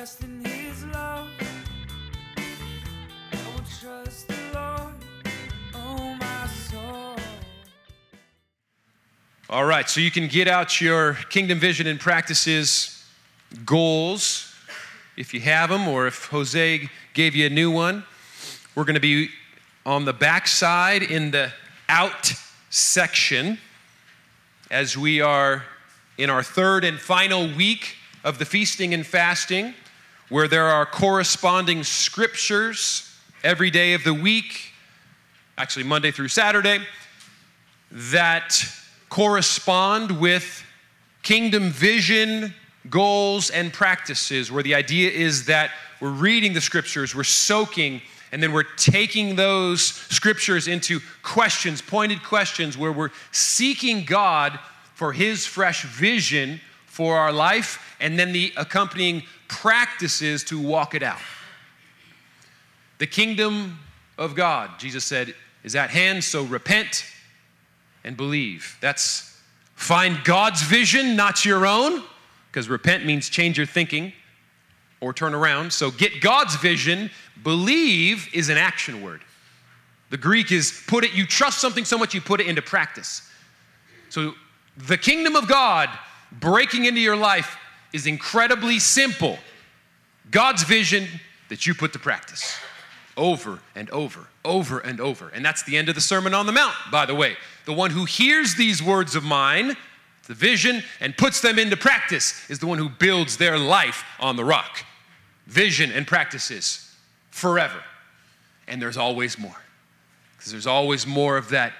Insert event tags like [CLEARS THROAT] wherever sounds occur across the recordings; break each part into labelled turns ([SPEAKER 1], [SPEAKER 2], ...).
[SPEAKER 1] rest in his love. I will trust the Lord, oh my soul.
[SPEAKER 2] All right, so you can get out your kingdom vision and practices goals if you have them, or if Jose gave you a new one. We're going to be on the back side in the out section as we are in our third and final week of the feasting and fasting, where there are corresponding scriptures every day of the week, actually, Monday through Saturday, that correspond with kingdom vision, goals, and practices, where the idea is that we're reading the scriptures, we're soaking, and then we're taking those scriptures into questions, pointed questions, where we're seeking God for His fresh vision for our life, and then the accompanying practices to walk it out. The kingdom of God, Jesus said, is at hand, so repent and believe. That's find God's vision, not your own, because repent means change your thinking or turn around. So get God's vision. Believe is an action word. The Greek is put it, you trust something so much you put it into practice. So the kingdom of God breaking into your life is incredibly simple. God's vision that you put to practice over and over, over and over. And that's the end of the Sermon on the Mount, by the way. The one who hears these words of mine, the vision, and puts them into practice is the one who builds their life on the rock. Vision and practices forever. And there's always more. Because there's always more of that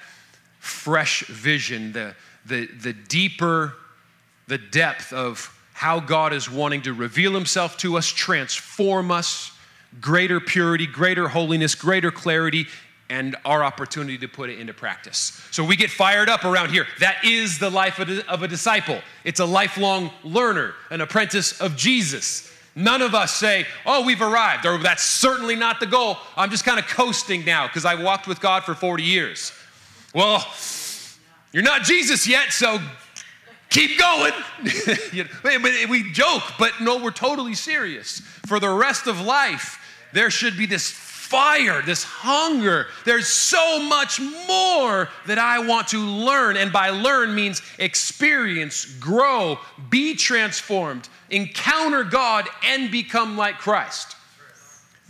[SPEAKER 2] fresh vision, the, the, the deeper, the depth of how God is wanting to reveal himself to us, transform us, greater purity, greater holiness, greater clarity, and our opportunity to put it into practice. So we get fired up around here. That is the life of a, disciple. It's a lifelong learner, an apprentice of Jesus. None of us say, oh, we've arrived, or that's certainly not the goal. I'm just kind of coasting now because I walked with God for 40 years. Well, you're not Jesus yet, so keep going. [LAUGHS] You know, we joke, but no, we're totally serious. For the rest of life, there should be this fire, this hunger. There's so much more that I want to learn. And by learn means experience, grow, be transformed, encounter God, and become like Christ.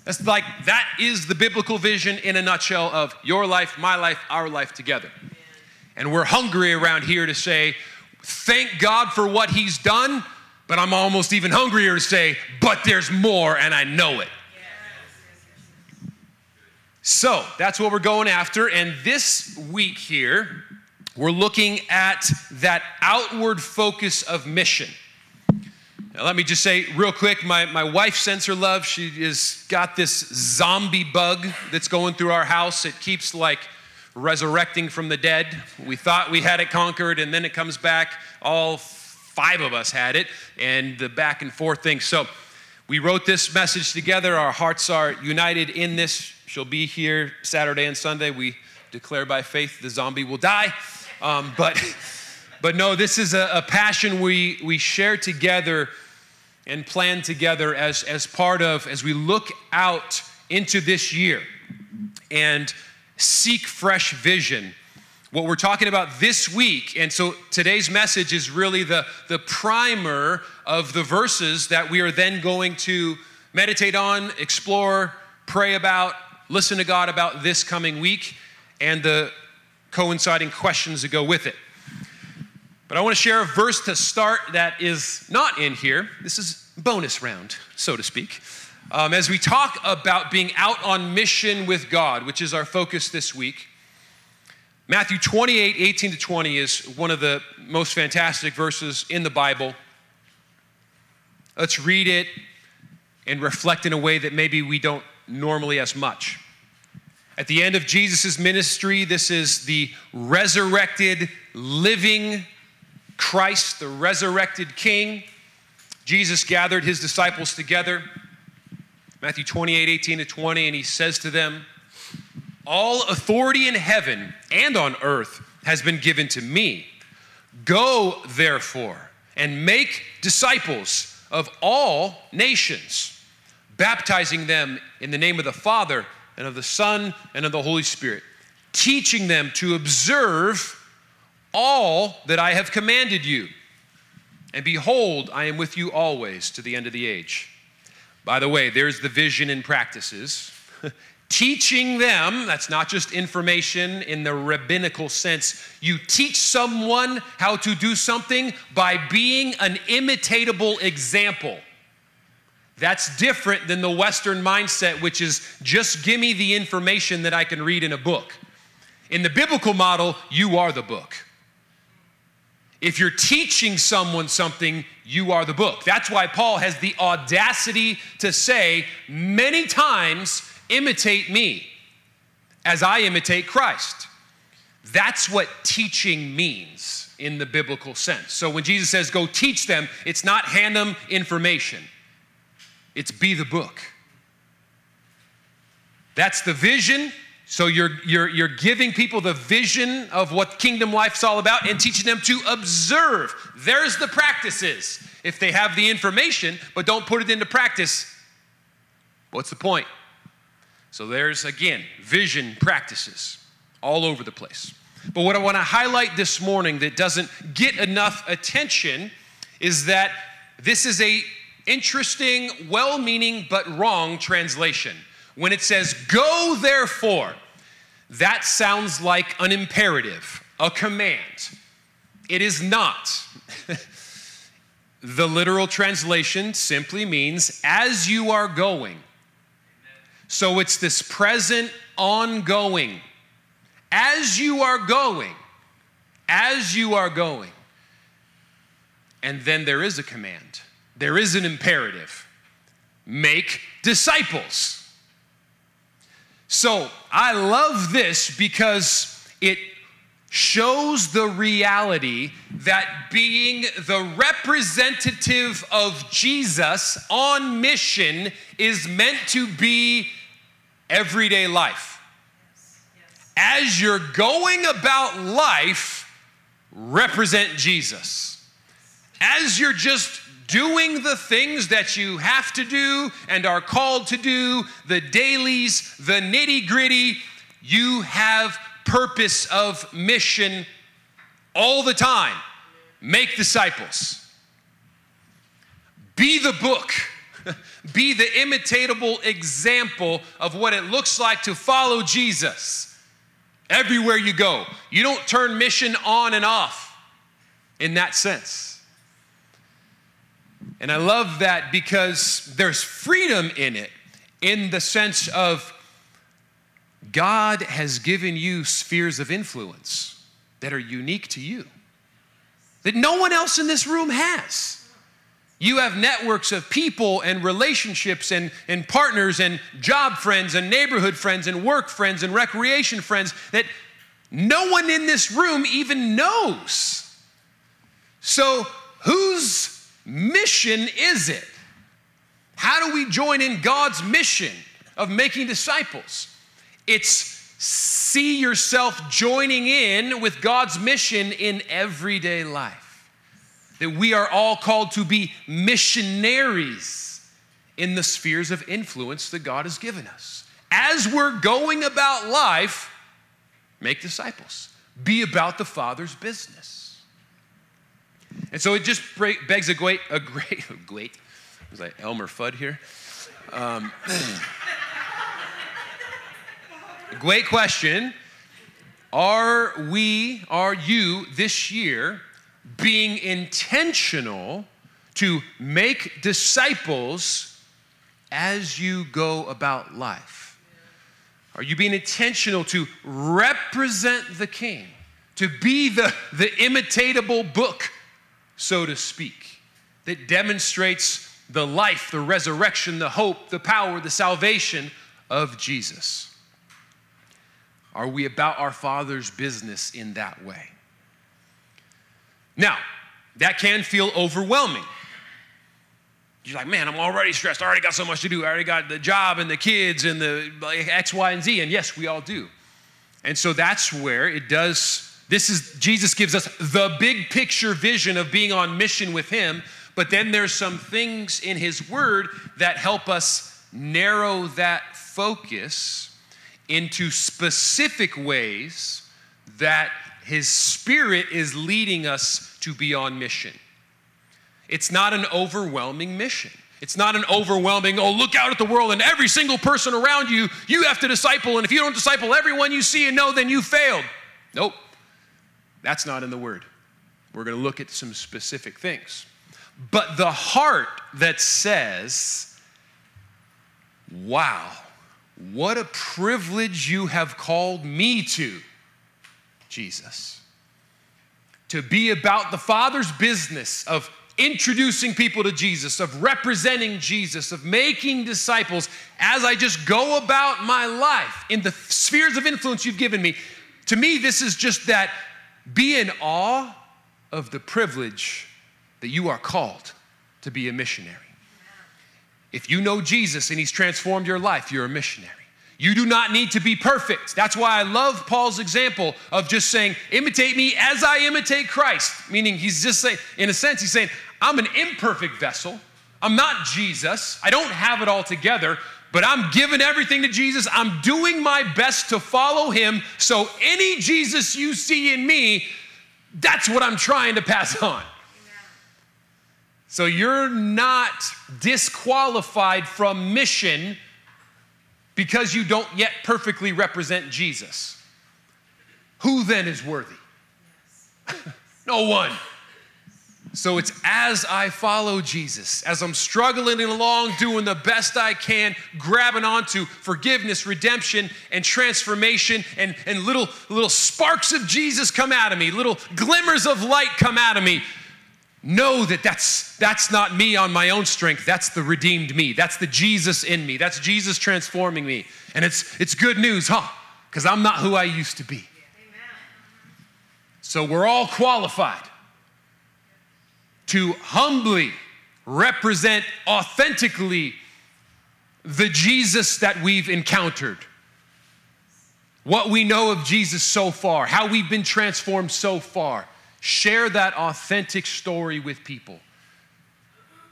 [SPEAKER 2] That's like, that is the biblical vision in a nutshell of your life, my life, our life together. And we're hungry around here to say, thank God for what He's done, but I'm almost even hungrier to say, but there's more and I know it. So that's what we're going after. And this week here, we're looking at that outward focus of mission. Now, let me just say real quick my, my wife sends her love. She has got this zombie bug that's going through our house. It keeps like resurrecting from the dead. We thought we had it conquered, and then it comes back. All five of us had it, and the back and forth thing. So we wrote this message together. Our hearts are united in this. She'll be here Saturday and Sunday. We declare by faith the zombie will die. Um, but, [LAUGHS] but no, this is a, a passion we, we share together and plan together as, as part of, as we look out into this year and seek fresh vision. What we're talking about this week, and so today's message is really the, the primer of the verses that we are then going to meditate on, explore, pray about, listen to God about this coming week, and the coinciding questions that go with it. But I want to share a verse to start that is not in here. This is bonus round, so to speak. Um, as we talk about being out on mission with God, which is our focus this week, Matthew 28 18 to 20 is one of the most fantastic verses in the Bible. Let's read it and reflect in a way that maybe we don't normally as much. At the end of Jesus' ministry, this is the resurrected, living Christ, the resurrected King. Jesus gathered his disciples together, Matthew 28 18 to 20, and he says to them, All authority in heaven and on earth has been given to me. Go, therefore, and make disciples of all nations, baptizing them in the name of the Father and of the Son and of the Holy Spirit, teaching them to observe all that I have commanded you. And behold, I am with you always to the end of the age. By the way, there's the vision and practices. [LAUGHS] Teaching them, that's not just information in the rabbinical sense. You teach someone how to do something by being an imitatable example. That's different than the Western mindset, which is just give me the information that I can read in a book. In the biblical model, you are the book. If you're teaching someone something, you are the book. That's why Paul has the audacity to say many times, imitate me as I imitate Christ. That's what teaching means in the biblical sense. So when Jesus says go teach them, it's not hand them information, it's be the book. That's the vision. So you're, you're, you're giving people the vision of what kingdom life's all about and teaching them to observe. There's the practices. If they have the information but don't put it into practice, what's the point? So there's again vision practices all over the place. But what I want to highlight this morning that doesn't get enough attention is that this is a interesting, well-meaning but wrong translation. When it says go therefore, that sounds like an imperative, a command. It is not. [LAUGHS] the literal translation simply means as you are going. So it's this present, ongoing. As you are going, as you are going. And then there is a command, there is an imperative make disciples. So I love this because it shows the reality that being the representative of Jesus on mission is meant to be everyday life. As you're going about life, represent Jesus. As you're just doing the things that you have to do and are called to do, the dailies, the nitty gritty, you have purpose of mission all the time. Make disciples. Be the book. [LAUGHS] Be the imitatable example of what it looks like to follow Jesus everywhere you go. You don't turn mission on and off in that sense. And I love that because there's freedom in it, in the sense of God has given you spheres of influence that are unique to you, that no one else in this room has. You have networks of people and relationships and, and partners and job friends and neighborhood friends and work friends and recreation friends that no one in this room even knows. So, whose mission is it? How do we join in God's mission of making disciples? It's see yourself joining in with God's mission in everyday life. That we are all called to be missionaries in the spheres of influence that God has given us. As we're going about life, make disciples, be about the Father's business. And so it just begs a great, a great, a [LAUGHS] great, was like Elmer Fudd here? Um, [CLEARS THROAT] great question. Are we, are you this year being intentional to make disciples as you go about life? Are you being intentional to represent the king, to be the, the imitatable book so to speak, that demonstrates the life, the resurrection, the hope, the power, the salvation of Jesus? Are we about our Father's business in that way? Now, that can feel overwhelming. You're like, man, I'm already stressed. I already got so much to do. I already got the job and the kids and the X, Y, and Z. And yes, we all do. And so that's where it does this is Jesus gives us the big picture vision of being on mission with him, But then there's some things in His Word that help us narrow that focus into specific ways that His Spirit is leading us to be on mission. It's not an overwhelming mission. It's not an overwhelming, oh, look out at the world and every single person around you, you have to disciple. And if you don't disciple everyone you see and know, then you failed. Nope. That's not in the Word. We're going to look at some specific things. But the heart that says, wow, what a privilege you have called me to, Jesus. To be about the Father's business of introducing people to Jesus, of representing Jesus, of making disciples as I just go about my life in the spheres of influence you've given me. To me, this is just that be in awe of the privilege that you are called to be a missionary. If you know Jesus and he's transformed your life, you're a missionary. You do not need to be perfect. That's why I love Paul's example of just saying, imitate me as I imitate Christ. Meaning, he's just saying, in a sense, he's saying, I'm an imperfect vessel. I'm not Jesus. I don't have it all together, but I'm giving everything to Jesus. I'm doing my best to follow him. So, any Jesus you see in me, that's what I'm trying to pass [LAUGHS] on. So, you're not disqualified from mission because you don't yet perfectly represent Jesus. Who then is worthy? [LAUGHS] no one. So it's as I follow Jesus, as I'm struggling along, doing the best I can, grabbing onto forgiveness, redemption, and transformation, and, and little, little sparks of Jesus come out of me, little glimmers of light come out of me. Know that that's that's not me on my own strength. That's the redeemed me. That's the jesus in me. That's jesus transforming me. And it's it's good news huh? Because i'm not who i used to be. So we're all qualified to humbly represent authentically the jesus that we've encountered what we know of jesus so far how we've been transformed so far Share that authentic story with people.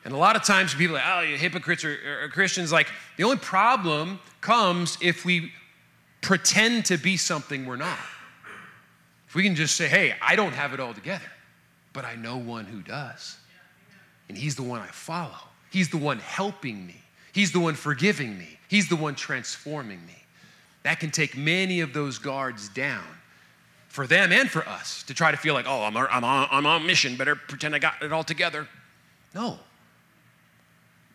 [SPEAKER 2] And a lot of times people are like, oh, you hypocrites or, or Christians. Like, the only problem comes if we pretend to be something we're not. If we can just say, hey, I don't have it all together, but I know one who does. And he's the one I follow. He's the one helping me. He's the one forgiving me. He's the one transforming me. That can take many of those guards down for them and for us to try to feel like, oh, I'm, I'm, on, I'm on mission, better pretend I got it all together. No.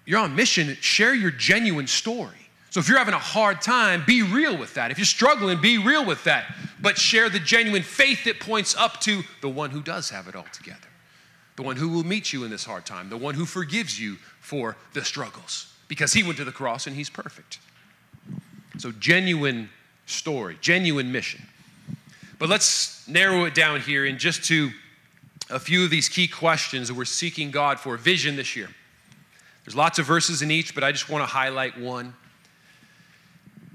[SPEAKER 2] You're on mission, share your genuine story. So if you're having a hard time, be real with that. If you're struggling, be real with that. But share the genuine faith that points up to the one who does have it all together, the one who will meet you in this hard time, the one who forgives you for the struggles because he went to the cross and he's perfect. So, genuine story, genuine mission. But let's narrow it down here in just to a few of these key questions that we're seeking God for vision this year. There's lots of verses in each, but I just want to highlight one.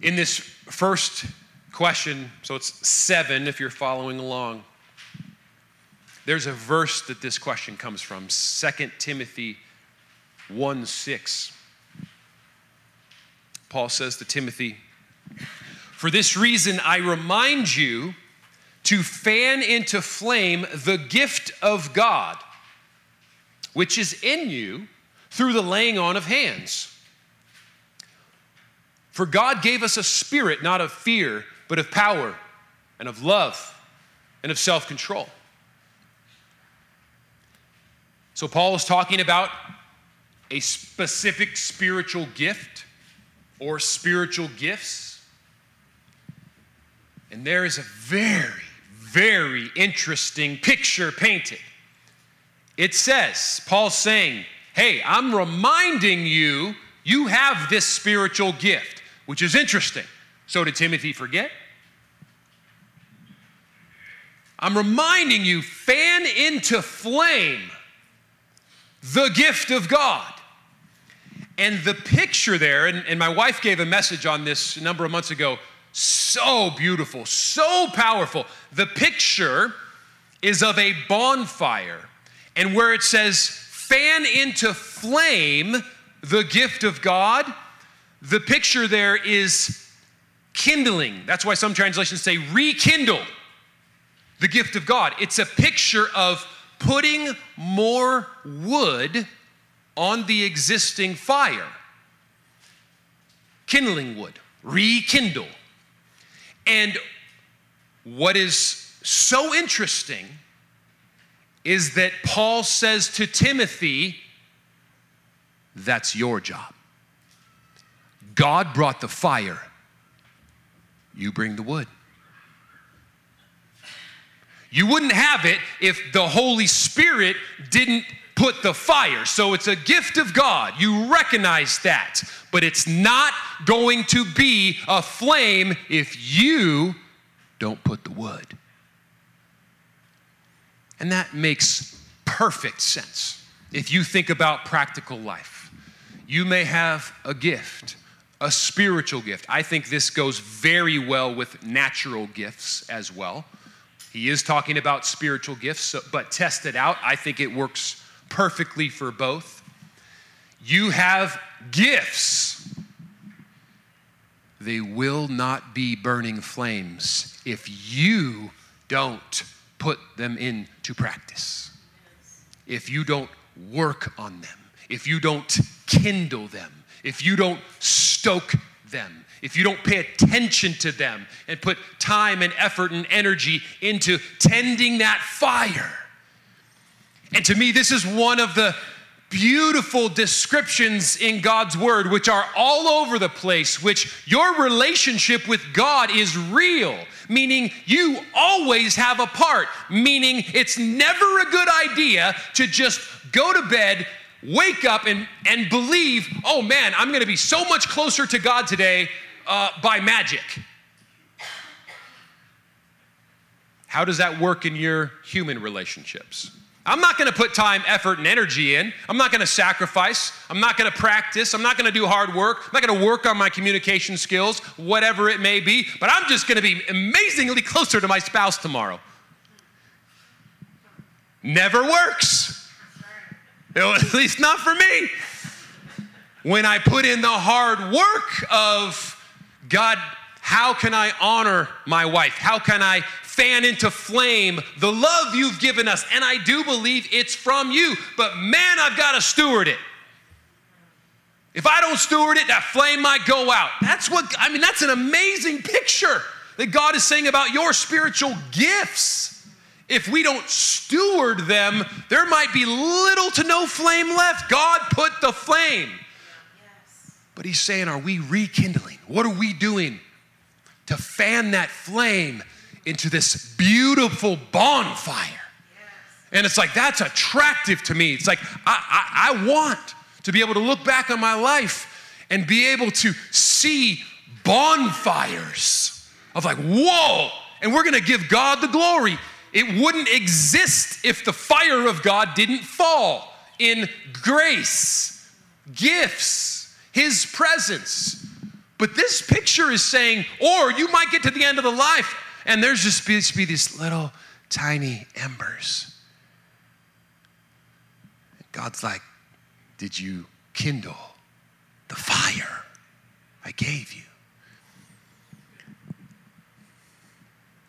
[SPEAKER 2] In this first question, so it's seven if you're following along, there's a verse that this question comes from 2 Timothy 1 6. Paul says to Timothy, For this reason I remind you to fan into flame the gift of God, which is in you through the laying on of hands. For God gave us a spirit not of fear, but of power and of love and of self control. So, Paul is talking about a specific spiritual gift or spiritual gifts. And there is a very very interesting picture painted. It says, Paul's saying, Hey, I'm reminding you, you have this spiritual gift, which is interesting. So, did Timothy forget? I'm reminding you, fan into flame the gift of God. And the picture there, and, and, my wife gave a message on this a number of months ago so beautiful, so powerful. The picture is of a bonfire, and where it says fan into flame the gift of God, the picture there is kindling. That's why some translations say rekindle the gift of God. It's a picture of putting more wood on the existing fire. Kindling wood, rekindle. And what is so interesting is that Paul says to Timothy, that's your job. God brought the fire, you bring the wood. You wouldn't have it if the Holy Spirit didn't put the fire. So it's a gift of God. You recognize that. But it's not going to be a flame if you don't put the wood. And that makes perfect sense if you think about practical life. You may have a gift, a spiritual gift. I think this goes very well with natural gifts as well. He is talking about spiritual gifts, but test it out. I think it works perfectly for both. You have gifts. They will not be burning flames if you don't put them into practice. If you don't work on them, if you don't kindle them, if you don't stoke them, if you don't pay attention to them and put time and effort and energy into tending that fire. And to me, this is one of the beautiful descriptions in God's word, which are all over the place, which your relationship with God is real, meaning you always have a part, meaning it's never a good idea to just go to bed, wake up, and, and believe, oh man, I'm gonna be so much closer to God today uh, by magic. How does that work in your human relationships? I'm not gonna put time, effort, and energy in. I'm not gonna sacrifice. I'm not gonna practice. I'm not gonna do hard work. I'm not gonna work on my communication skills, whatever it may be, but I'm just gonna be amazingly closer to my spouse tomorrow. Never works. [LAUGHS] At least not for me. When I put in the hard work of God, how can I honor my wife? How can I fan into flame the love you've given us? And I do believe it's from you, but man, I've got to steward it. If I don't steward it, that flame might go out. That's what, I mean, that's an amazing picture that God is saying about your spiritual gifts. If we don't steward them, there might be little to no flame left. God put the flame. But he's saying, Are we rekindling? What are we doing to fan that flame into this beautiful bonfire? And it's like, that's attractive to me. It's like, I, I, I want to be able to look back on my life and be able to see bonfires of like, whoa, and we're gonna give God the glory. It wouldn't exist if the fire of God didn't fall in grace, gifts, his presence. But this picture is saying, or you might get to the end of the life and there's just be, be these little tiny embers. God's like, Did you kindle the fire I gave you?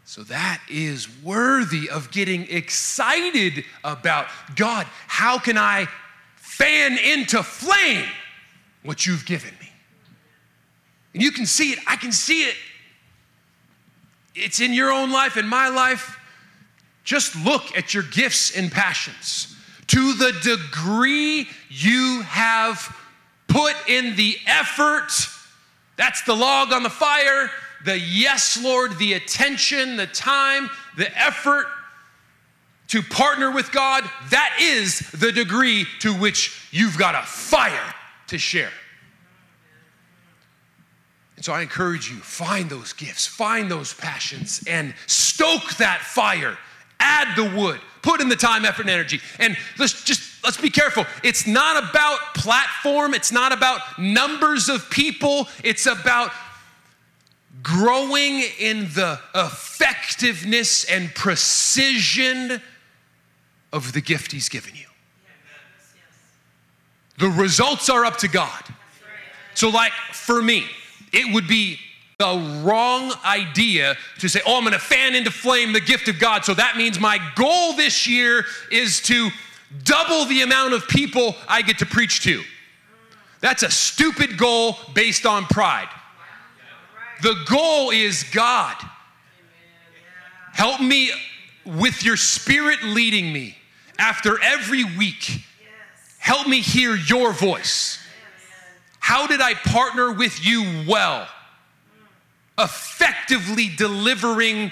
[SPEAKER 2] So that is worthy of getting excited about. God, how can I fan into flame what you've given me. And you can see it. I can see it. It's in your own life, in my life. Just look at your gifts and passions. To the degree you have put in the effort, that's the log on the fire, the yes, Lord, the attention, the time, the effort to partner with God, that is the degree to which you've got a fire to share. And so I encourage you find those gifts, find those passions, and stoke that fire. Add the wood, put in the time, effort, and energy. And let's just let's be careful. It's not about platform, it's not about numbers of people, it's about growing in the effectiveness and precision of the gift he's given you. The results are up to God. So, like for me, it would be the wrong idea to say, oh, I'm gonna fan into flame the gift of God. So that means my goal this year is to double the amount of people I get to preach to. That's a stupid goal based on pride. The goal is God. Help me with your spirit leading me after every week. Help me hear your voice. How did I partner with you well? Effectively delivering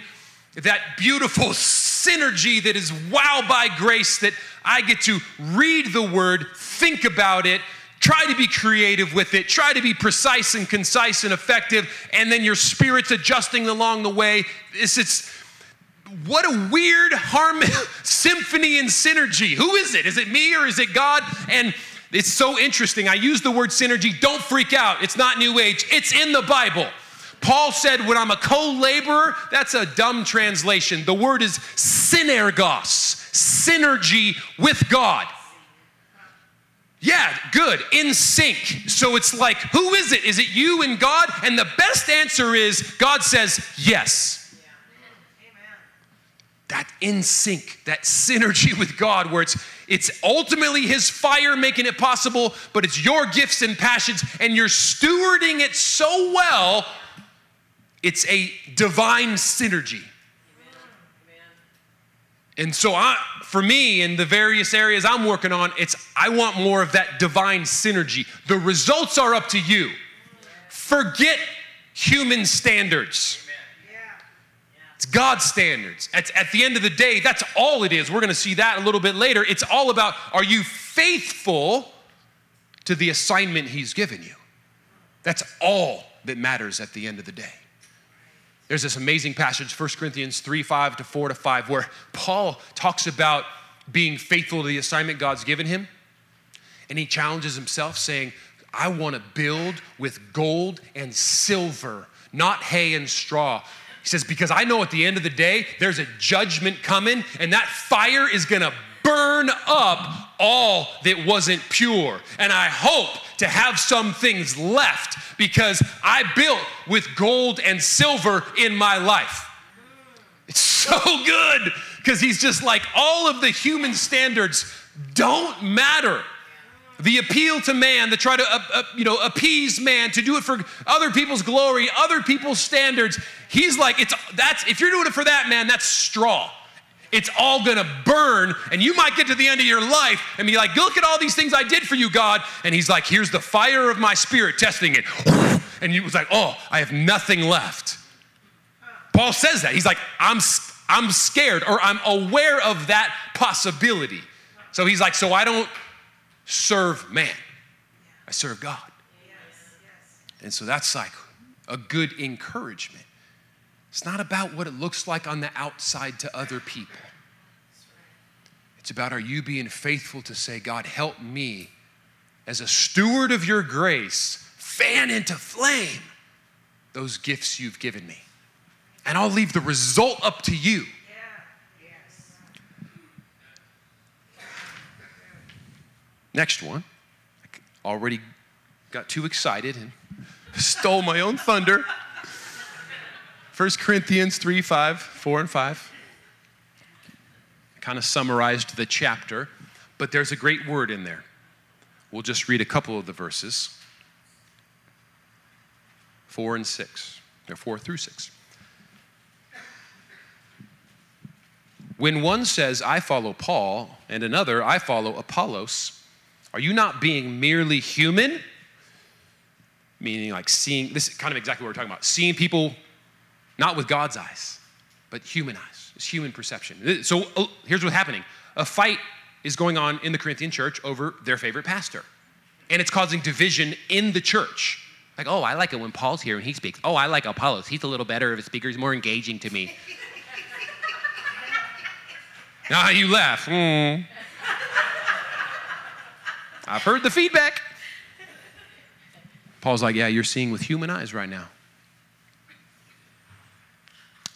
[SPEAKER 2] that beautiful synergy that is wow by grace that I get to read the word, think about it, try to be creative with it, try to be precise and concise and effective, and then your spirit's adjusting along the way. It's, it's what a weird harmony, [LAUGHS] symphony and synergy. Who is it? Is it me or is it God? And it's so interesting. I use the word synergy. Don't freak out. It's not new age. It's in the Bible. Paul said, when I'm a co laborer, that's a dumb translation. The word is synergos, synergy with God. Yeah, good, in sync. So it's like, who is it? Is it you and God? And the best answer is God says yes. That in sync, that synergy with God, where it's it's ultimately His fire making it possible, but it's your gifts and passions, and you're stewarding it so well it's a divine synergy. And so I, for me, in the various areas I'm working on, it's I want more of that divine synergy. The results are up to you. Forget human standards. It's God's standards. At, at the end of the day, that's all it is. We're going to see that a little bit later. It's all about are you faithful to the assignment He's given you? That's all that matters at the end of the day. There's this amazing passage, 1 Corinthians 3 5 to 4 to 5, where Paul talks about being faithful to the assignment God's given him. And he challenges himself, saying, I want to build with gold and silver, not hay and straw. He says, Because I know at the end of the day, there's a judgment coming, and that fire is going to burn up all that wasn't pure. And I hope to have some things left because I built with gold and silver in my life. It's so good because he's just like, all of the human standards don't matter. The appeal to man, to try to uh, uh, you know appease man, to do it for other people's glory, other people's standards. He's like, it's that's if you're doing it for that man, that's straw it's all gonna burn, and you might get to the end of your life and be like, Look at all these things I did for you, God. And He's like, Here's the fire of my spirit testing it. [LAUGHS] And he was like, Oh, I have nothing left. Paul says that. He's like, I'm, I'm scared or I'm aware of that possibility. So he's like, So I don't serve man, I serve God. And so that's like a good encouragement. It's not about what it looks like on the outside to other people. It's about are you being faithful to say, God, help me as a steward of your grace, fan into flame those gifts you've given me. And I'll leave the result up to you. Next one. I already got too excited and [LAUGHS] stole my own thunder. 1 Corinthians 3 5, 4 and 5. Kind of summarized the chapter, but there's a great word in there. We'll just read a couple of the verses 4 and 6. They're 4 through 6. When one says, I follow Paul, and another, I follow Apollos, are you not being merely human? Meaning, like seeing, this is kind of exactly what we're talking about. Seeing people not with God's eyes, but human eyes. It's human perception. So oh, here's what's happening a fight is going on in the Corinthian church over their favorite pastor, and it's causing division in the church. Like, oh, I like it when Paul's here and he speaks. Oh, I like Apollos. He's a little better of a speaker. He's more engaging to me. now [LAUGHS] you laugh. Mm. I've heard the feedback. Paul's like, yeah, you're seeing with human eyes right now.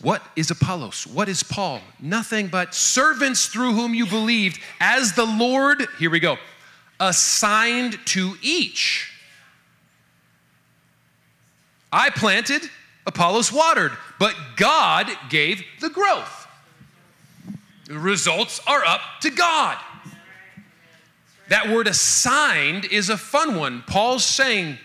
[SPEAKER 2] What is Apollos? What is Paul? Nothing but servants through whom you believed, as the Lord, here we go, assigned to each. I planted, Apollos watered, but God gave the growth. The results are up to God. That word assigned is a fun one. Paul's saying,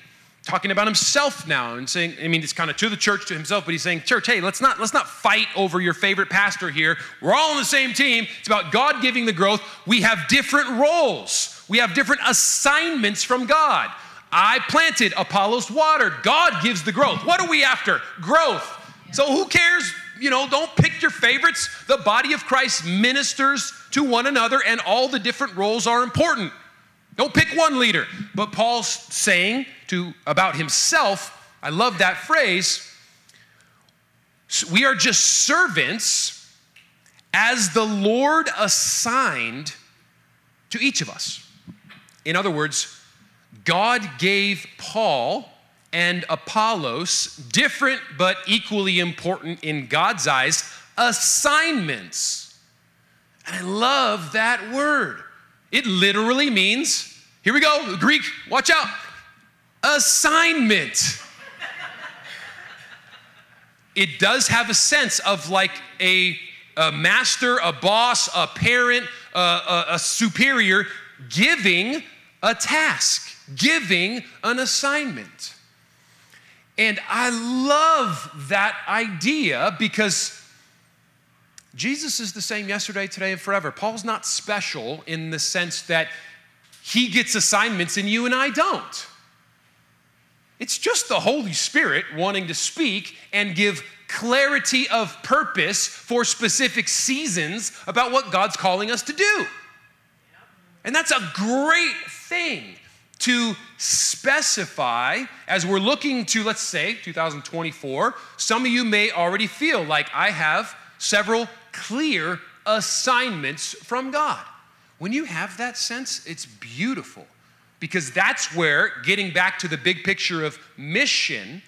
[SPEAKER 2] talking about himself now and saying, I mean, it's kind of to the church, to himself, but he's saying, church, hey, let's not let's not fight over your favorite pastor here. We're all on the same team. It's about God giving the growth. We have different roles. We have different assignments from God. I planted, Apollos watered. God gives the growth. What are we after? Growth. So who cares? You know, don't pick your favorites. The body of Christ ministers to one another, and all the different roles are important. Don't pick one leader. But Paul's saying to about himself, I love that phrase. We are just servants as the Lord assigned to each of us. In other words, God gave Paul and Apollos different but equally important in God's eyes assignments. And I love that word. It literally means, here we go, Greek, watch out, assignment. it does have a sense of like a, a master, a boss, a parent, a, a, a superior giving a task, giving an assignment. And I love that idea because Jesus is the same yesterday, today, and forever. Paul's not special in the sense that he gets assignments and you and I don't. It's just the Holy Spirit wanting to speak and give clarity of purpose for specific seasons about what God's calling us to do. And that's a great thing to specify as we're looking to, let's say, 2024. Some of you may already feel like I have several clear assignments from God. When you have that sense, it's beautiful because that's where, getting back to the big picture of mission,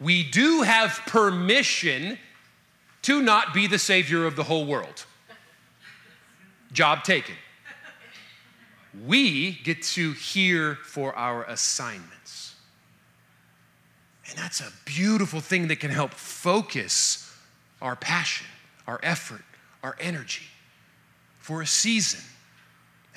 [SPEAKER 2] we do have permission to not be the savior of the whole world. Job taken we get to hear for our assignments. And that's a beautiful thing that can help focus our passion, our effort, our energy for a season.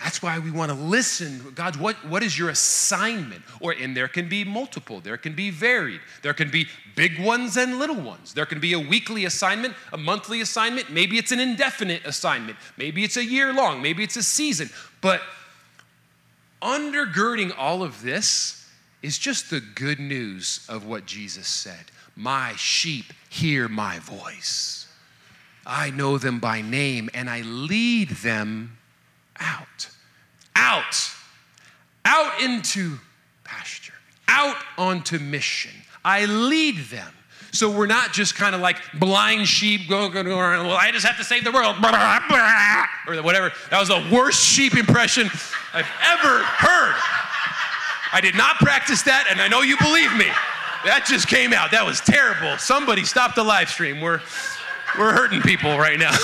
[SPEAKER 2] That's why we want to listen. God, what, what is your assignment? Or, and there can be multiple, there can be varied. There can be big ones and little ones. There can be a weekly assignment, a monthly assignment. Maybe it's an indefinite assignment. Maybe it's a year long. Maybe it's a season. But undergirding all of this is just the good news of what Jesus said My sheep hear my voice. I know them by name and I lead them out. Out. Out into pasture. Out onto mission. I lead them. So we're not just kind of like blind sheep going, I just have to save the world, [LAUGHS] or whatever. That was the worst sheep impression I've ever heard. I did not practice that, and I know you believe me. That just came out. That was terrible. Somebody stop the live stream. We're, we're hurting people right now. [LAUGHS]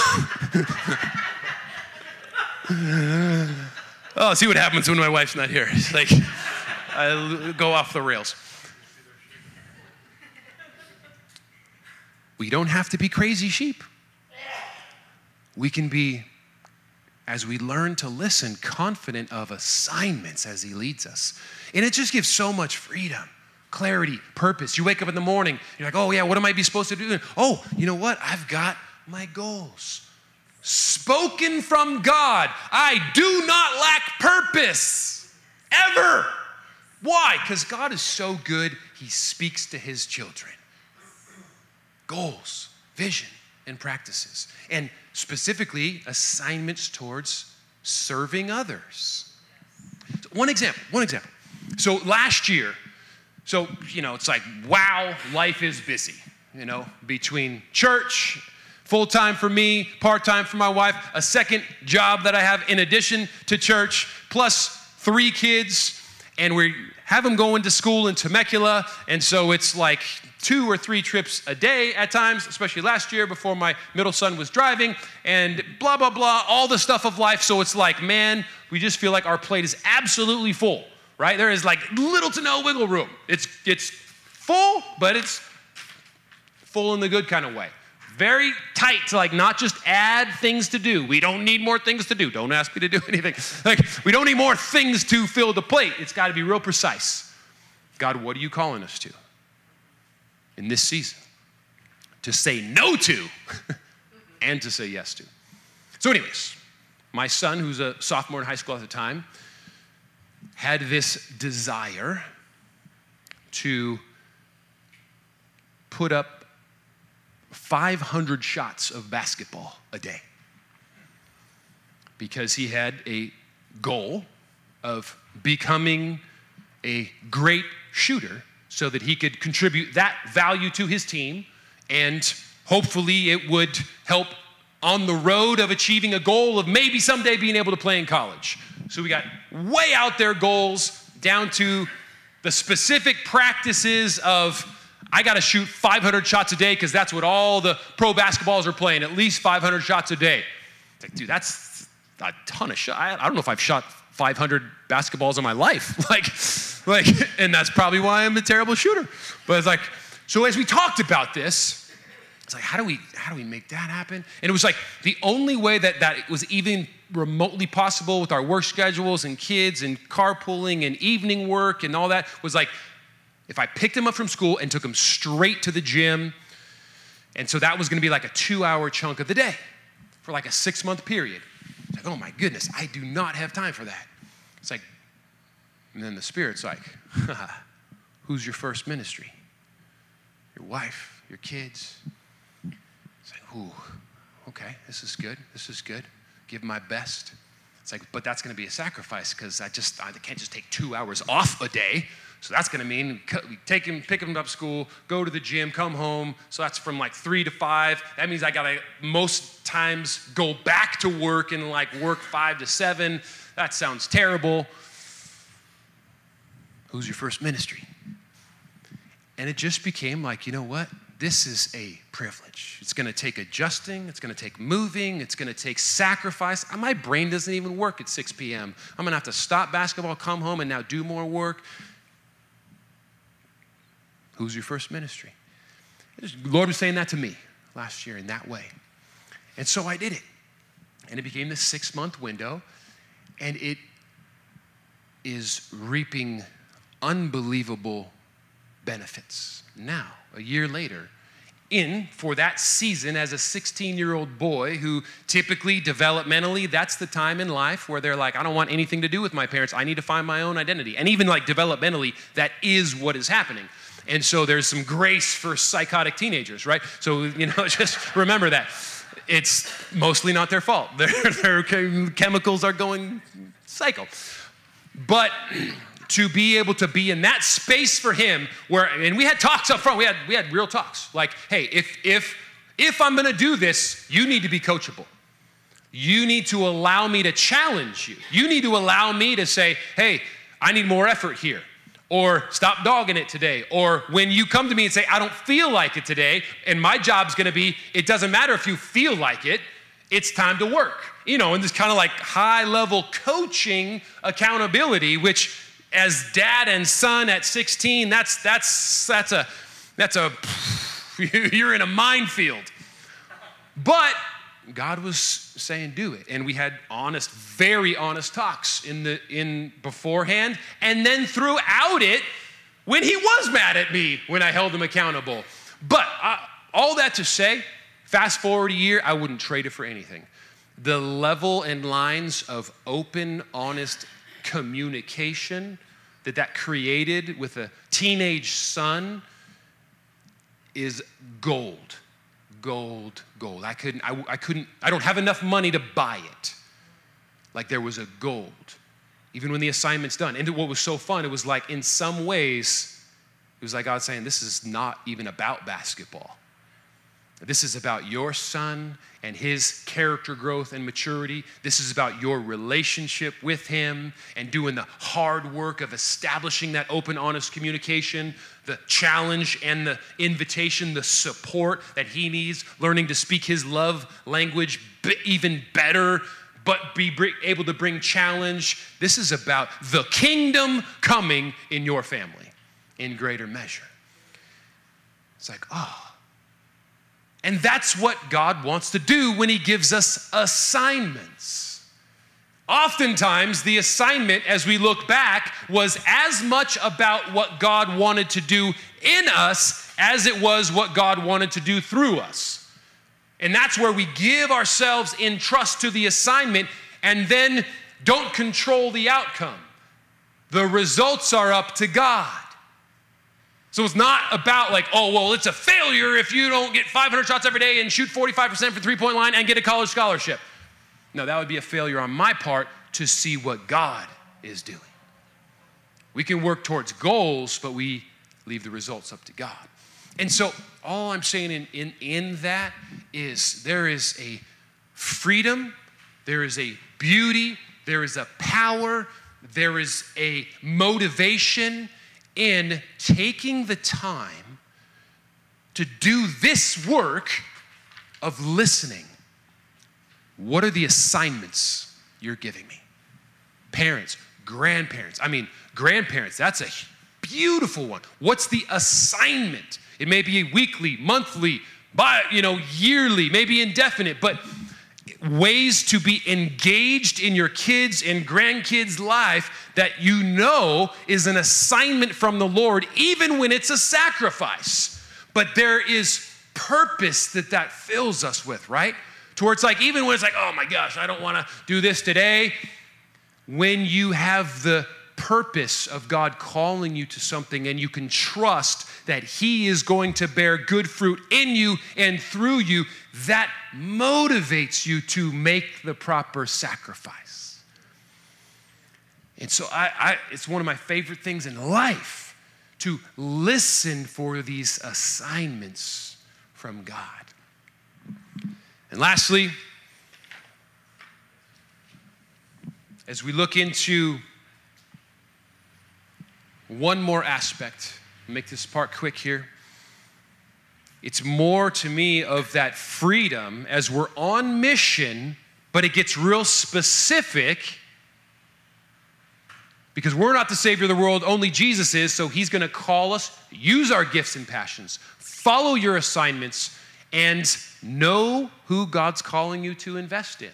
[SPEAKER 2] oh, see what happens when my wife's not here. It's like I go off the rails. We don't have to be crazy sheep. We can be, as we learn to listen, confident of assignments as He leads us. And it just gives so much freedom, clarity, purpose. You wake up in the morning, you're like, oh, yeah, what am I be supposed to do? Oh, you know what? I've got my goals. Spoken from God. I do not lack purpose, ever. Why? Because God is so good, He speaks to His children goals, vision, and practices, and specifically assignments towards serving others. So one example, one example. So last year, so, you know, it's like, wow, life is busy, you know, between church, full time for me, part time for my wife, a second job that I have in addition to church, plus three kids and we have them going to school in Temecula, and so it's like two or three trips a day at times, especially last year before my middle son was driving, and blah, blah, blah, all the stuff of life. So it's like, man, we just feel like our plate is absolutely full, right? There is like little to no wiggle room. It's, it's full, but it's full in the good kind of way. Very tight to like not just add things to do. We don't need more things to do. Don't ask me to do [LAUGHS] anything. Like we don't need more things to fill the plate. It's got to be real precise. God, what are you calling us to in this season? To say no to [LAUGHS] and to say yes to. So, anyways, my son, who's a sophomore in high school at the time, had this desire to put up 500 shots of basketball a day because he had a goal of becoming a great shooter so that he could contribute that value to his team and hopefully it would help on the road of achieving a goal of maybe someday being able to play in college. So we got way out there goals down to the specific practices of I got to shoot 500 shots a day because that's what all the pro basketballs are playing, at least 500 shots a day. Like, dude, that's a ton of shots. I don't know if I've shot 500 basketballs in my life. [LAUGHS] like, like, and that's probably why I'm a terrible shooter. But it's like, so as we talked about this, it's like, how do we, how do we make that happen? And it was like the only way that that was even remotely possible with our work schedules and kids and carpooling and evening work and all that was like if I picked him up from school and took him straight to the gym, and so that was gonna be like a two hour chunk of the day for like a six month period. It's like, oh my goodness, I do not have time for that. It's like, and then the Spirit's like, [LAUGHS] who's your first ministry? Your wife, your kids. Ooh, okay, this is good, this is good. Give my best. It's like, but that's gonna be a sacrifice because I just, I can't just take two hours off a day. So that's going to mean take him, pick him up school, go to the gym, come home. So that's from like three to five. That means I got to most times go back to work and like work five to seven. That sounds terrible. Who's your first ministry? And it just became like, you know what? This is a privilege. It's going to take adjusting, it's going to take moving, it's going to take sacrifice. Uh, my brain doesn't even work at 6 p.m. I'm going to have to stop basketball, come home, and now do more work. Who's your first ministry? The Lord was saying that to me last year in that way. And so I did it. And it became this six month window, and it is reaping unbelievable benefits now, a year later. In for that season as a 16 year old boy who typically developmentally, that's the time in life where they're like, I don't want anything to do with my parents. I need to find my own identity. And even like developmentally, that is what is happening. And so there's some grace for psychotic teenagers, right? So, you know, [LAUGHS] just remember that. It's mostly not their fault. [LAUGHS] Their, chemicals are going psycho. But to be able to be in that space for him where and we had talks up front we had we had real talks like hey if if if i'm going to do this you need to be coachable you need to allow me to challenge you you need to allow me to say hey i need more effort here or stop dogging it today. Or when you come to me and say, I don't feel like it today, and my job's gonna be, it doesn't matter if you feel like it, it's time to work. You know, and this kind of like high level coaching accountability, which as dad and son at 16, that's that's that's a that's a [LAUGHS] you're in a minefield. But God was saying do it. And we had honest, very honest talks in the in beforehand and then throughout it when he was mad at me when I held him accountable. But uh, all that to say, fast forward a year, I wouldn't trade it for anything. The level and lines of open, honest communication that that created with a teenage son is gold gold, gold. I couldn't, I, I couldn't, I don't have enough money to buy it. Like there was a gold, even when the assignment's done. And what was so fun, it was like in some ways, it was like God saying, This is not even about basketball. This is about your son and his character growth and maturity. This is about your relationship with him and doing the hard work of establishing that open, honest communication, the challenge and the invitation, the support that he needs, learning to speak his love language even better, but be able to bring challenge. This is about the kingdom coming in your family in greater measure. It's like, oh, and that's what God wants to do when He gives us assignments. Oftentimes, the assignment, as we look back, was as much about what God wanted to do in us as it was what God wanted to do through us. And that's where we give ourselves in trust to the assignment and then don't control the outcome. The results are up to God. So it's not about like, oh, well, it's a failure if you don't get 500 shots every day and shoot 45% for three point line and get a college scholarship. No, that would be a failure on my part to see what God is doing. We can work towards goals, but we leave the results up to God. And so, all I'm saying in, in, in that is there is a freedom, there is a beauty, there is a power, there is a motivation in taking the time to do this work of listening. What are the assignments you're giving me? Parents, grandparents. I mean, grandparents, that's a beautiful one. What's the assignment? It may be weekly, monthly, by you know, yearly, maybe indefinite, but ways to be engaged in your kids' and grandkids' life that you know is an assignment from the Lord, even when it's a sacrifice. But there is purpose that that fills us with, right? Towards like, even when it's like, oh my gosh, I don't want to do this today, when you have the purpose of God calling you to something and you can trust that He is going to bear good fruit in you and through you, that motivates you to make the proper sacrifice. And so I, I, it's one of my favorite things in life to listen for these assignments from God. And lastly, as we look into one more aspect, make this part quick here. It's more to me of that freedom as we're on mission, but it gets real specific because we're not the Savior of the world, only Jesus is, so He's gonna call us, use our gifts and passions, follow your assignments, and know who God's calling you to invest in.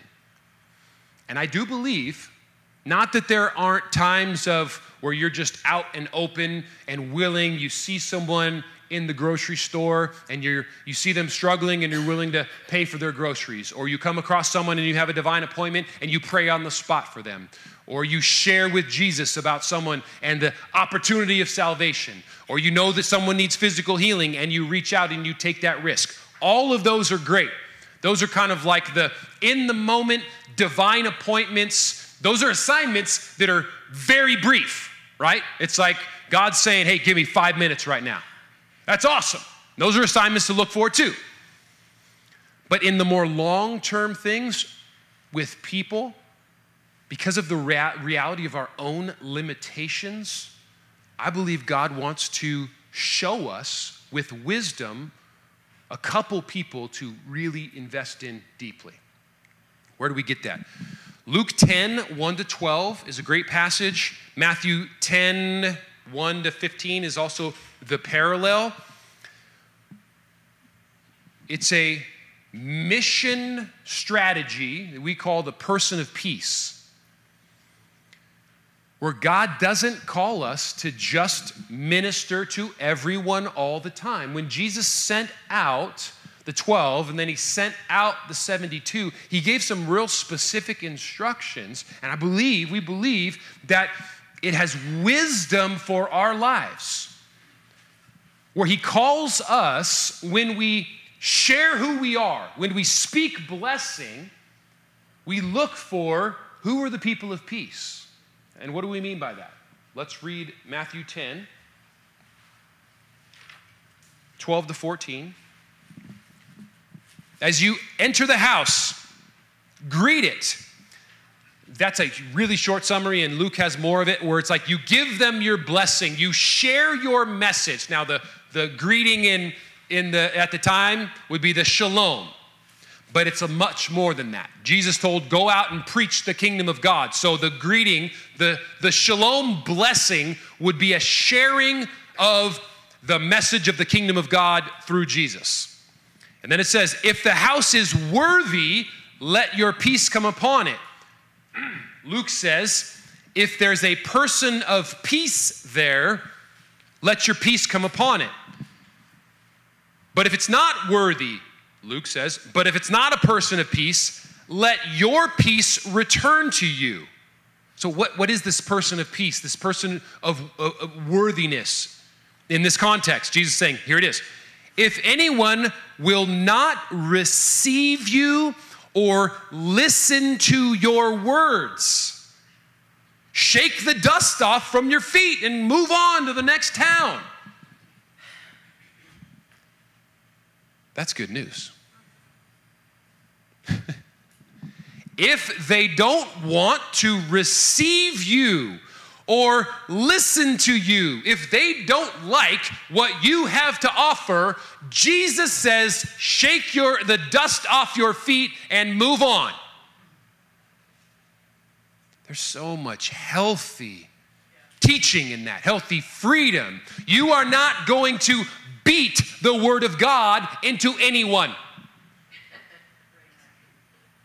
[SPEAKER 2] And I do believe, not that there aren't times of where you're just out and open and willing. You see someone in the grocery store and you're, you see them struggling and you're willing to pay for their groceries. Or you come across someone and you have a divine appointment and you pray on the spot for them. Or you share with Jesus about someone and the opportunity of salvation. Or you know that someone needs physical healing and you reach out and you take that risk. All of those are great. Those are kind of like the in the moment divine appointments those are assignments that are very brief, right? It's like God saying, hey, give me five minutes right now. That's awesome. Those are assignments to look for too. But in the more long term things with people, because of the rea- reality of our own limitations, I believe God wants to show us with wisdom a couple people to really invest in deeply. Where do we get that? Luke 10, 1 to 12 is a great passage. Matthew 10, 1 to 15 is also the parallel. It's a mission strategy that we call the person of peace, where God doesn't call us to just minister to everyone all the time. When Jesus sent out the 12 and then he sent out the 72, he gave some real specific instructions. And I believe, we believe that it has wisdom for our lives. Where he calls us when we share who we are, when we speak blessing, we look for who are the people of peace. And what do we mean by that? Let's read Matthew 10, 12 to 14. As you enter the house, greet it. That's a really short summary, and Luke has more of it where it's like you give them your blessing, you share your message. Now, the, the greeting in, in the, at the time would be the shalom, but it's a much more than that. Jesus told, Go out and preach the kingdom of God. So the greeting, the, the shalom blessing, would be a sharing of the message of the kingdom of God through Jesus. And then it says, If the house is worthy, let your peace come upon it. [CLEARS THROAT] Luke says, If there's a person of peace there, let your peace come upon it. But if it's not worthy, Luke says, but if it's not a person of peace, let your peace return to you. So, what, what is this person of peace, this person of, of, of worthiness in this context? Jesus saying, here it is. If anyone will not receive you or listen to your words, shake the dust off from your feet and move on to the next town. That's good news. [LAUGHS] if they don't want to receive you or listen to you, if they don't like what you have to offer, Jesus says, shake your, the dust off your feet and move on. There's so much healthy teaching in that, healthy freedom. You are not going to beat the Word of God into anyone.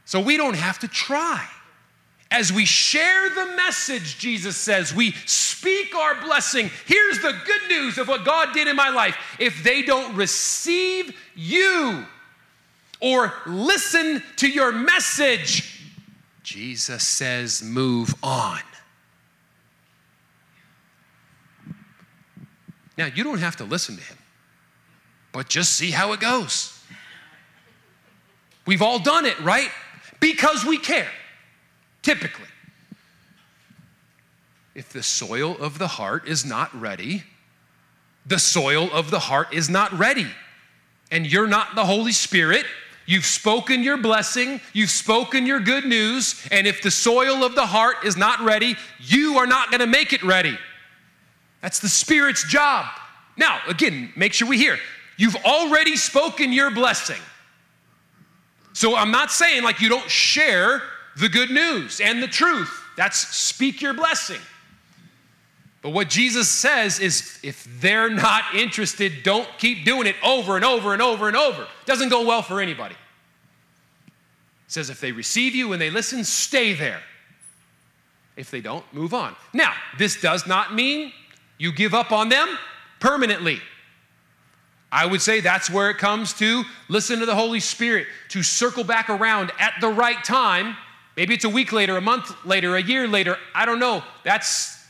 [SPEAKER 2] So we don't have to try. As we share the message, Jesus says, we speak our blessing. Here's the good news of what God did in my life. If they don't receive you or listen to your message, Jesus says, move on. Now, you don't have to listen to him but just see how it goes. We've all done it, right? Because we care, typically. If the soil of the heart is not ready, the soil of the heart is not ready. And you're not the Holy Spirit. You've spoken your blessing, you've spoken your good news, and if the soil of the heart is not ready, you are not going to make it ready. That's the Spirit's job. Now, again, make sure we hear You've already spoken your blessing. So I'm not saying like you don't share the good news and the truth. That's speak your blessing. But what Jesus says is if they're not interested, don't keep doing it over and over and over and over. It doesn't go well for anybody. It says if they receive you and they listen, stay there. If they don't, move on. Now, this does not mean you give up on them permanently. I would say that's where it comes to listen to the Holy Spirit, to circle back around at the right time. Maybe it's a week later, a month later, a year later. I don't know. That's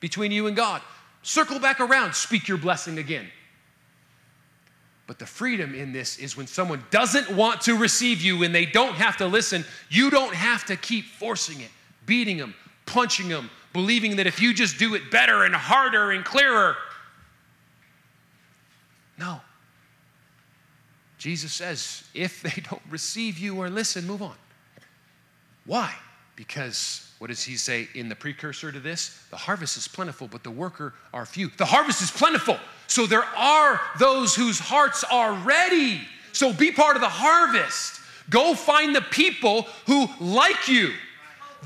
[SPEAKER 2] between you and God. Circle back around, speak your blessing again. But the freedom in this is when someone doesn't want to receive you and they don't have to listen, you don't have to keep forcing it, beating them, punching them, believing that if you just do it better and harder and clearer, no. Jesus says, if they don't receive you or listen, move on. Why? Because what does he say in the precursor to this? The harvest is plentiful, but the worker are few. The harvest is plentiful, so there are those whose hearts are ready. So be part of the harvest. Go find the people who like you.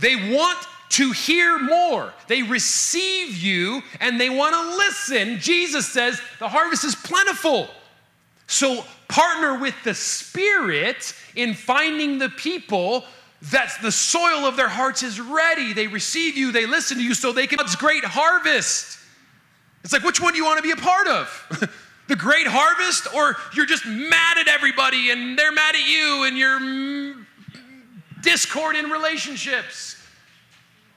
[SPEAKER 2] They want to hear more. They receive you and they want to listen. Jesus says the harvest is plentiful. So partner with the Spirit in finding the people that the soil of their hearts is ready. They receive you, they listen to you, so they can God's great harvest. It's like, which one do you want to be a part of? [LAUGHS] the great harvest, or you're just mad at everybody and they're mad at you and you're discord in relationships?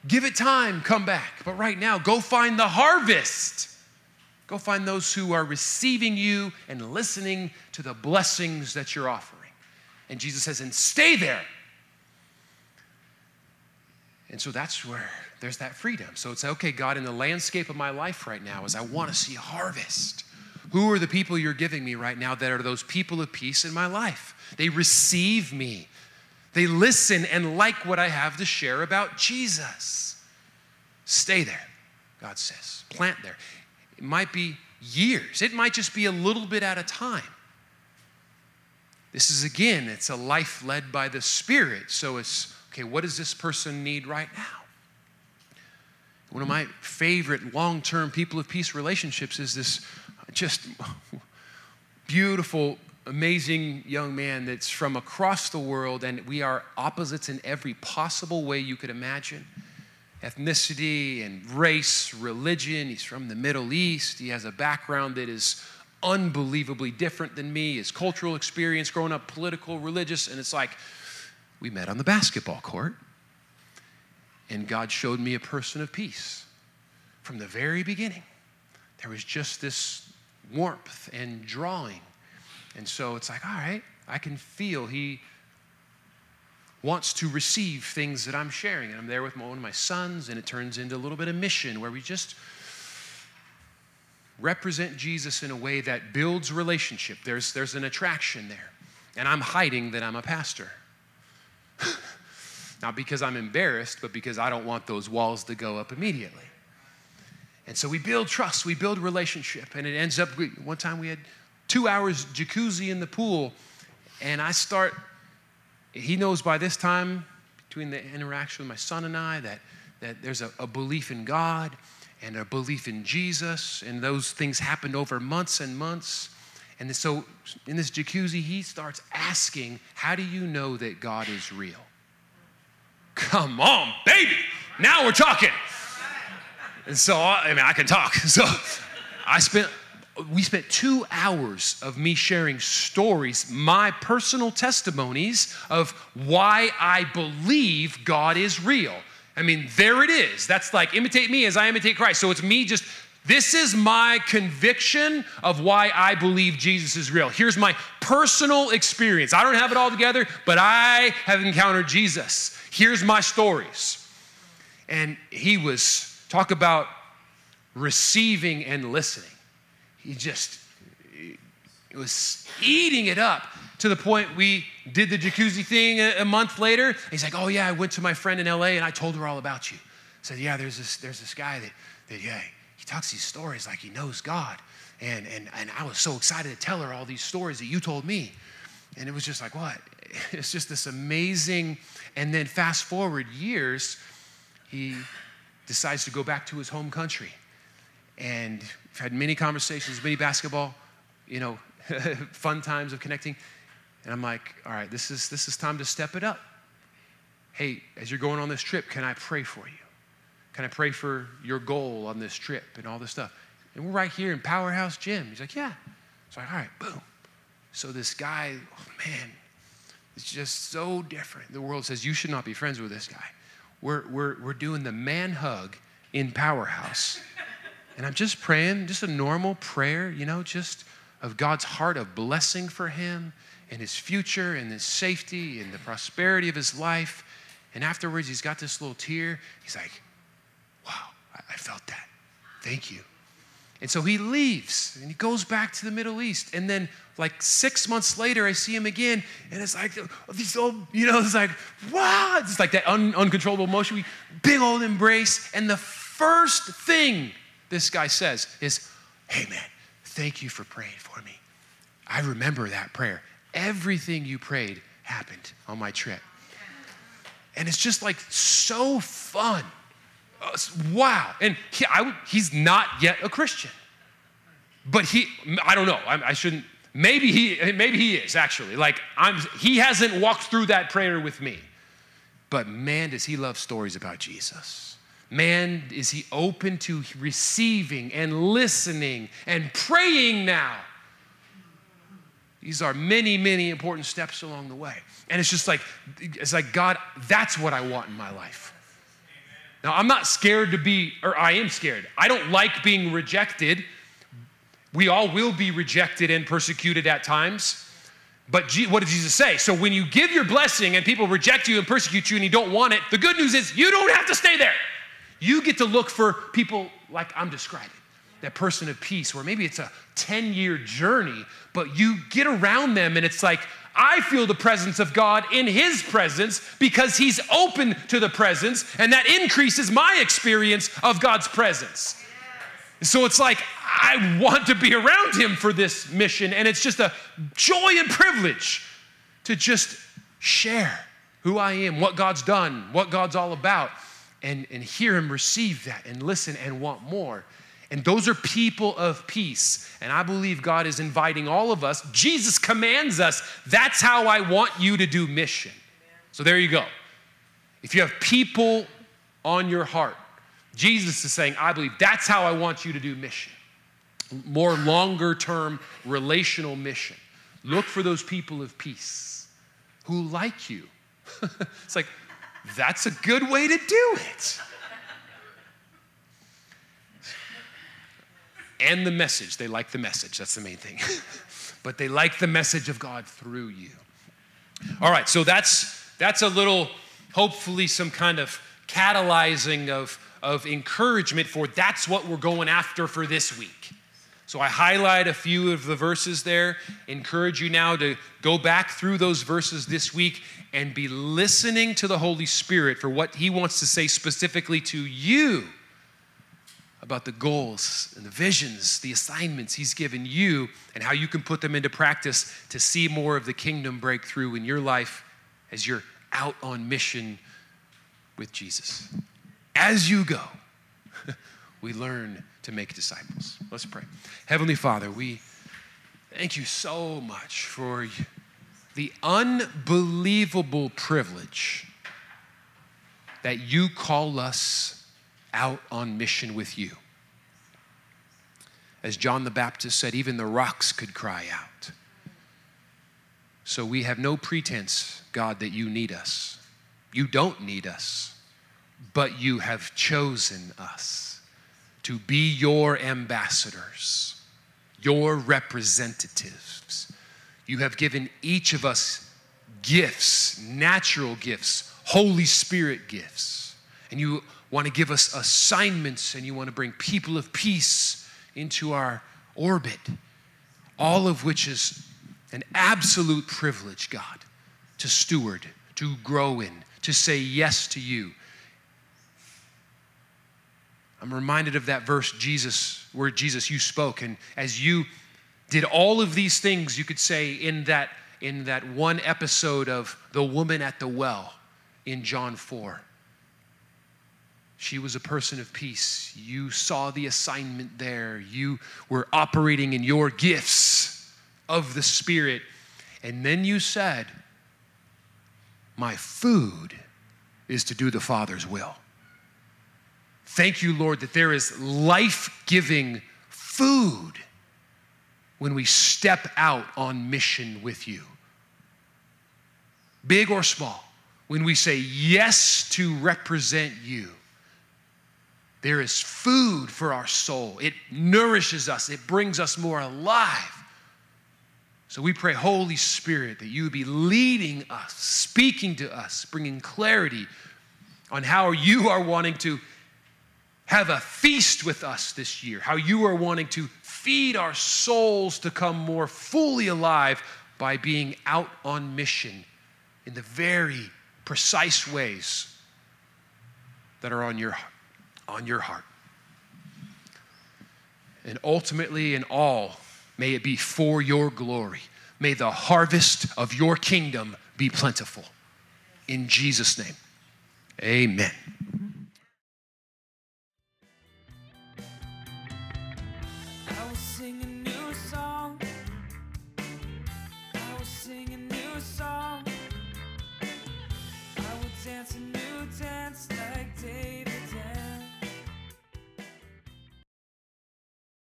[SPEAKER 2] Give it time, come back. But right now, go find the harvest. Go find those who are receiving you and listening to the blessings that you're offering. And Jesus says, and stay there. And so that's where there's that freedom. So it's okay, God, in the landscape of my life right now, is I want to see harvest. Who are the people you're giving me right now that are those people of peace in my life? They receive me, they listen and like what I have to share about Jesus. Stay there, God says. Plant there. It might be years, it might just be a little bit at a time. This is again, it's a life led by the Spirit. So it's okay, what does this person need right now? One of my favorite long term people of peace relationships is this just beautiful, amazing young man that's from across the world, and we are opposites in every possible way you could imagine ethnicity and race, religion. He's from the Middle East. He has a background that is unbelievably different than me, his cultural experience, growing up political, religious, and it's like we met on the basketball court, and God showed me a person of peace from the very beginning. There was just this warmth and drawing. And so it's like, all right, I can feel he wants to receive things that I'm sharing. And I'm there with one of my sons, and it turns into a little bit of mission where we just represent Jesus in a way that builds relationship. There's, there's an attraction there. And I'm hiding that I'm a pastor. Not because I'm embarrassed, but because I don't want those walls to go up immediately. And so we build trust, we build relationship, and it ends up. One time we had two hours jacuzzi in the pool, and I start. He knows by this time, between the interaction with my son and I, that, that there's a, a belief in God and a belief in Jesus, and those things happened over months and months. And so in this jacuzzi, he starts asking, How do you know that God is real? Come on, baby. Now we're talking. And so, I mean, I can talk. [LAUGHS] So I spent, we spent two hours of me sharing stories, my personal testimonies of why I believe God is real. I mean, there it is. That's like imitate me as I imitate Christ. So it's me just, this is my conviction of why I believe Jesus is real. Here's my personal experience. I don't have it all together, but I have encountered Jesus. Here's my stories. And he was, talk about receiving and listening. He just was eating it up to the point we did the jacuzzi thing a, a, month later. He's like, "Oh yeah, I went to my friend in LA and I told her all about you." I said, "Yeah, there's this there's this guy that that yeah talks these stories like he knows God." And, and, and I was so excited to tell her all these stories that you told me. And it was just like, what? [LAUGHS] It's just this amazing. And then fast forward years, he decides to go back to his home country and we've had many conversations, many basketball, you know, [LAUGHS] fun times of connecting. And I'm like, all right, this is this is time to step it up. Hey, as you're going on this trip, can I pray for you? Can I pray for your goal on this trip and all this stuff? And we're right here in Powerhouse Gym. He's like, yeah. So like, all right, boom. So this guy, oh man, it's just so different. The world says you should not be friends with this guy. We're, we're, we're doing the man hug in Powerhouse. And I'm just praying, just a normal prayer, you know, just of God's heart of blessing for him and his future and his safety and the prosperity of his life. And afterwards, he's got this little tear. He's like, I felt that. Thank you. And so he leaves and he goes back to the Middle East. And then, like six months later, I see him again, and it's like oh, these old, you know, it's like, wow, it's like that un- uncontrollable emotion. We big old embrace. And the first thing this guy says is, Hey man, thank you for praying for me. I remember that prayer. Everything you prayed happened on my trip. And it's just like so fun. Uh, wow. And he, I, he's not yet a Christian. But he, I don't know. I, I shouldn't, maybe he, maybe he is actually. Like, I'm, he hasn't walked through that prayer with me. But man, does he love stories about Jesus. Man, is he open to receiving and listening and praying now? These are many, many important steps along the way. And it's just like, it's like, God, that's what I want in my life. Now, I'm not scared to be, or I am scared. I don't like being rejected. We all will be rejected and persecuted at times. But what did Jesus say? So when you give your blessing and people reject you and persecute you and you don't want it, the good news is you don't have to stay there. You get to look for people like I'm describing. that person of peace, where maybe it's a 10 year journey, but you get around them and it's like, I feel the presence of God in His presence because He's open to the presence, and that increases my experience of God's presence. So it's like, I want to be around Him for this mission, and it's just a joy and privilege to just share who I am, what God's done, what God's all about, and, and hear Him receive that and listen and want more. And those are people of peace. And I believe God is inviting all of us. Jesus commands us, that's how I want you to do mission. So there you go. If you have people on your heart, Jesus is saying, I believe that's how I want you to do mission. More longer term relational mission. Look for those people of peace who like you. [LAUGHS] it's like, that's a good way to do it. And the message. They like the message. That's the main thing. [LAUGHS] but they like the message of God through you. All right, so that's that's a little hopefully some kind of catalyzing of of encouragement for that's what we're going after for this week. So I highlight a few of the verses there. Encourage you now to go back through those verses this week and be listening to the Holy Spirit for what he wants to say specifically to you about the goals and the visions, the assignments He's given you, and how you can put them into practice to see more of the kingdom breakthrough in your life as you're out on mission with Jesus. As you go, [LAUGHS] we learn to make disciples. Let's pray. Heavenly Father, we thank you so much for the unbelievable privilege that you call us out on mission with you. As John the Baptist said, even the rocks could cry out. So we have no pretense, God, that you need us. You don't need us, but you have chosen us to be your ambassadors, your representatives. You have given each of us gifts, natural gifts, Holy Spirit gifts. And you want to give us assignments and you want to bring people of peace into our orbit, all of which is an absolute privilege, God, to steward, to grow in, to say yes to you. I'm reminded of that verse, Jesus, where Jesus you spoke, and as you did all of these things, you could say in that in that one episode of the woman at the well in John 4 she was a person of peace. You saw the assignment there. You were operating in your gifts of the Spirit. And then you said, My food is to do the Father's will. Thank you, Lord, that there is life giving food when we step out on mission with you. Big or small, when we say yes to represent you. There is food for our soul. It nourishes us, it brings us more alive. So we pray, Holy Spirit, that you would be leading us, speaking to us, bringing clarity on how you are wanting to have a feast with us this year, how you are wanting to feed our souls to come more fully alive by being out on mission in the very precise ways that are on your heart on your heart. And ultimately, in all, may it be for your glory. May the harvest of your kingdom be plentiful. In Jesus' name, amen.